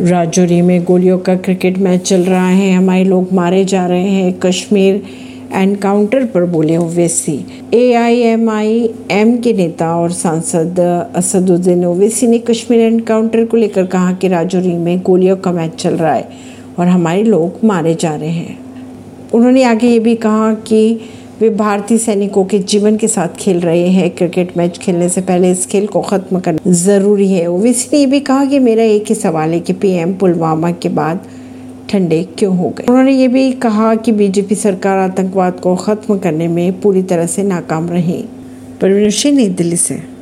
राजौरी में गोलियों का क्रिकेट मैच चल रहा है। हमारे लोग मारे जा रहे हैं। कश्मीर एनकाउंटर पर बोले ओवैसी। एआईएमआईएम के नेता और सांसद असदुद्दीन ओवैसी ने कश्मीर एनकाउंटर को लेकर कहा कि राजौरी में गोलियों का मैच चल रहा है और हमारे लोग मारे जा रहे हैं। उन्होंने आगे ये भी कहा कि वे भारतीय सैनिकों के जीवन के साथ खेल रहे हैं। क्रिकेट मैच खेलने से पहले इस खेल को ख़त्म करना ज़रूरी है। ओवीसी ने यह भी कहा कि मेरा एक ही सवाल है कि पीएम पुलवामा के बाद ठंडे क्यों हो गए? उन्होंने ये भी कहा कि बीजेपी सरकार आतंकवाद को ख़त्म करने में पूरी तरह से नाकाम रही। परवीन सिंह नई दिल्ली से।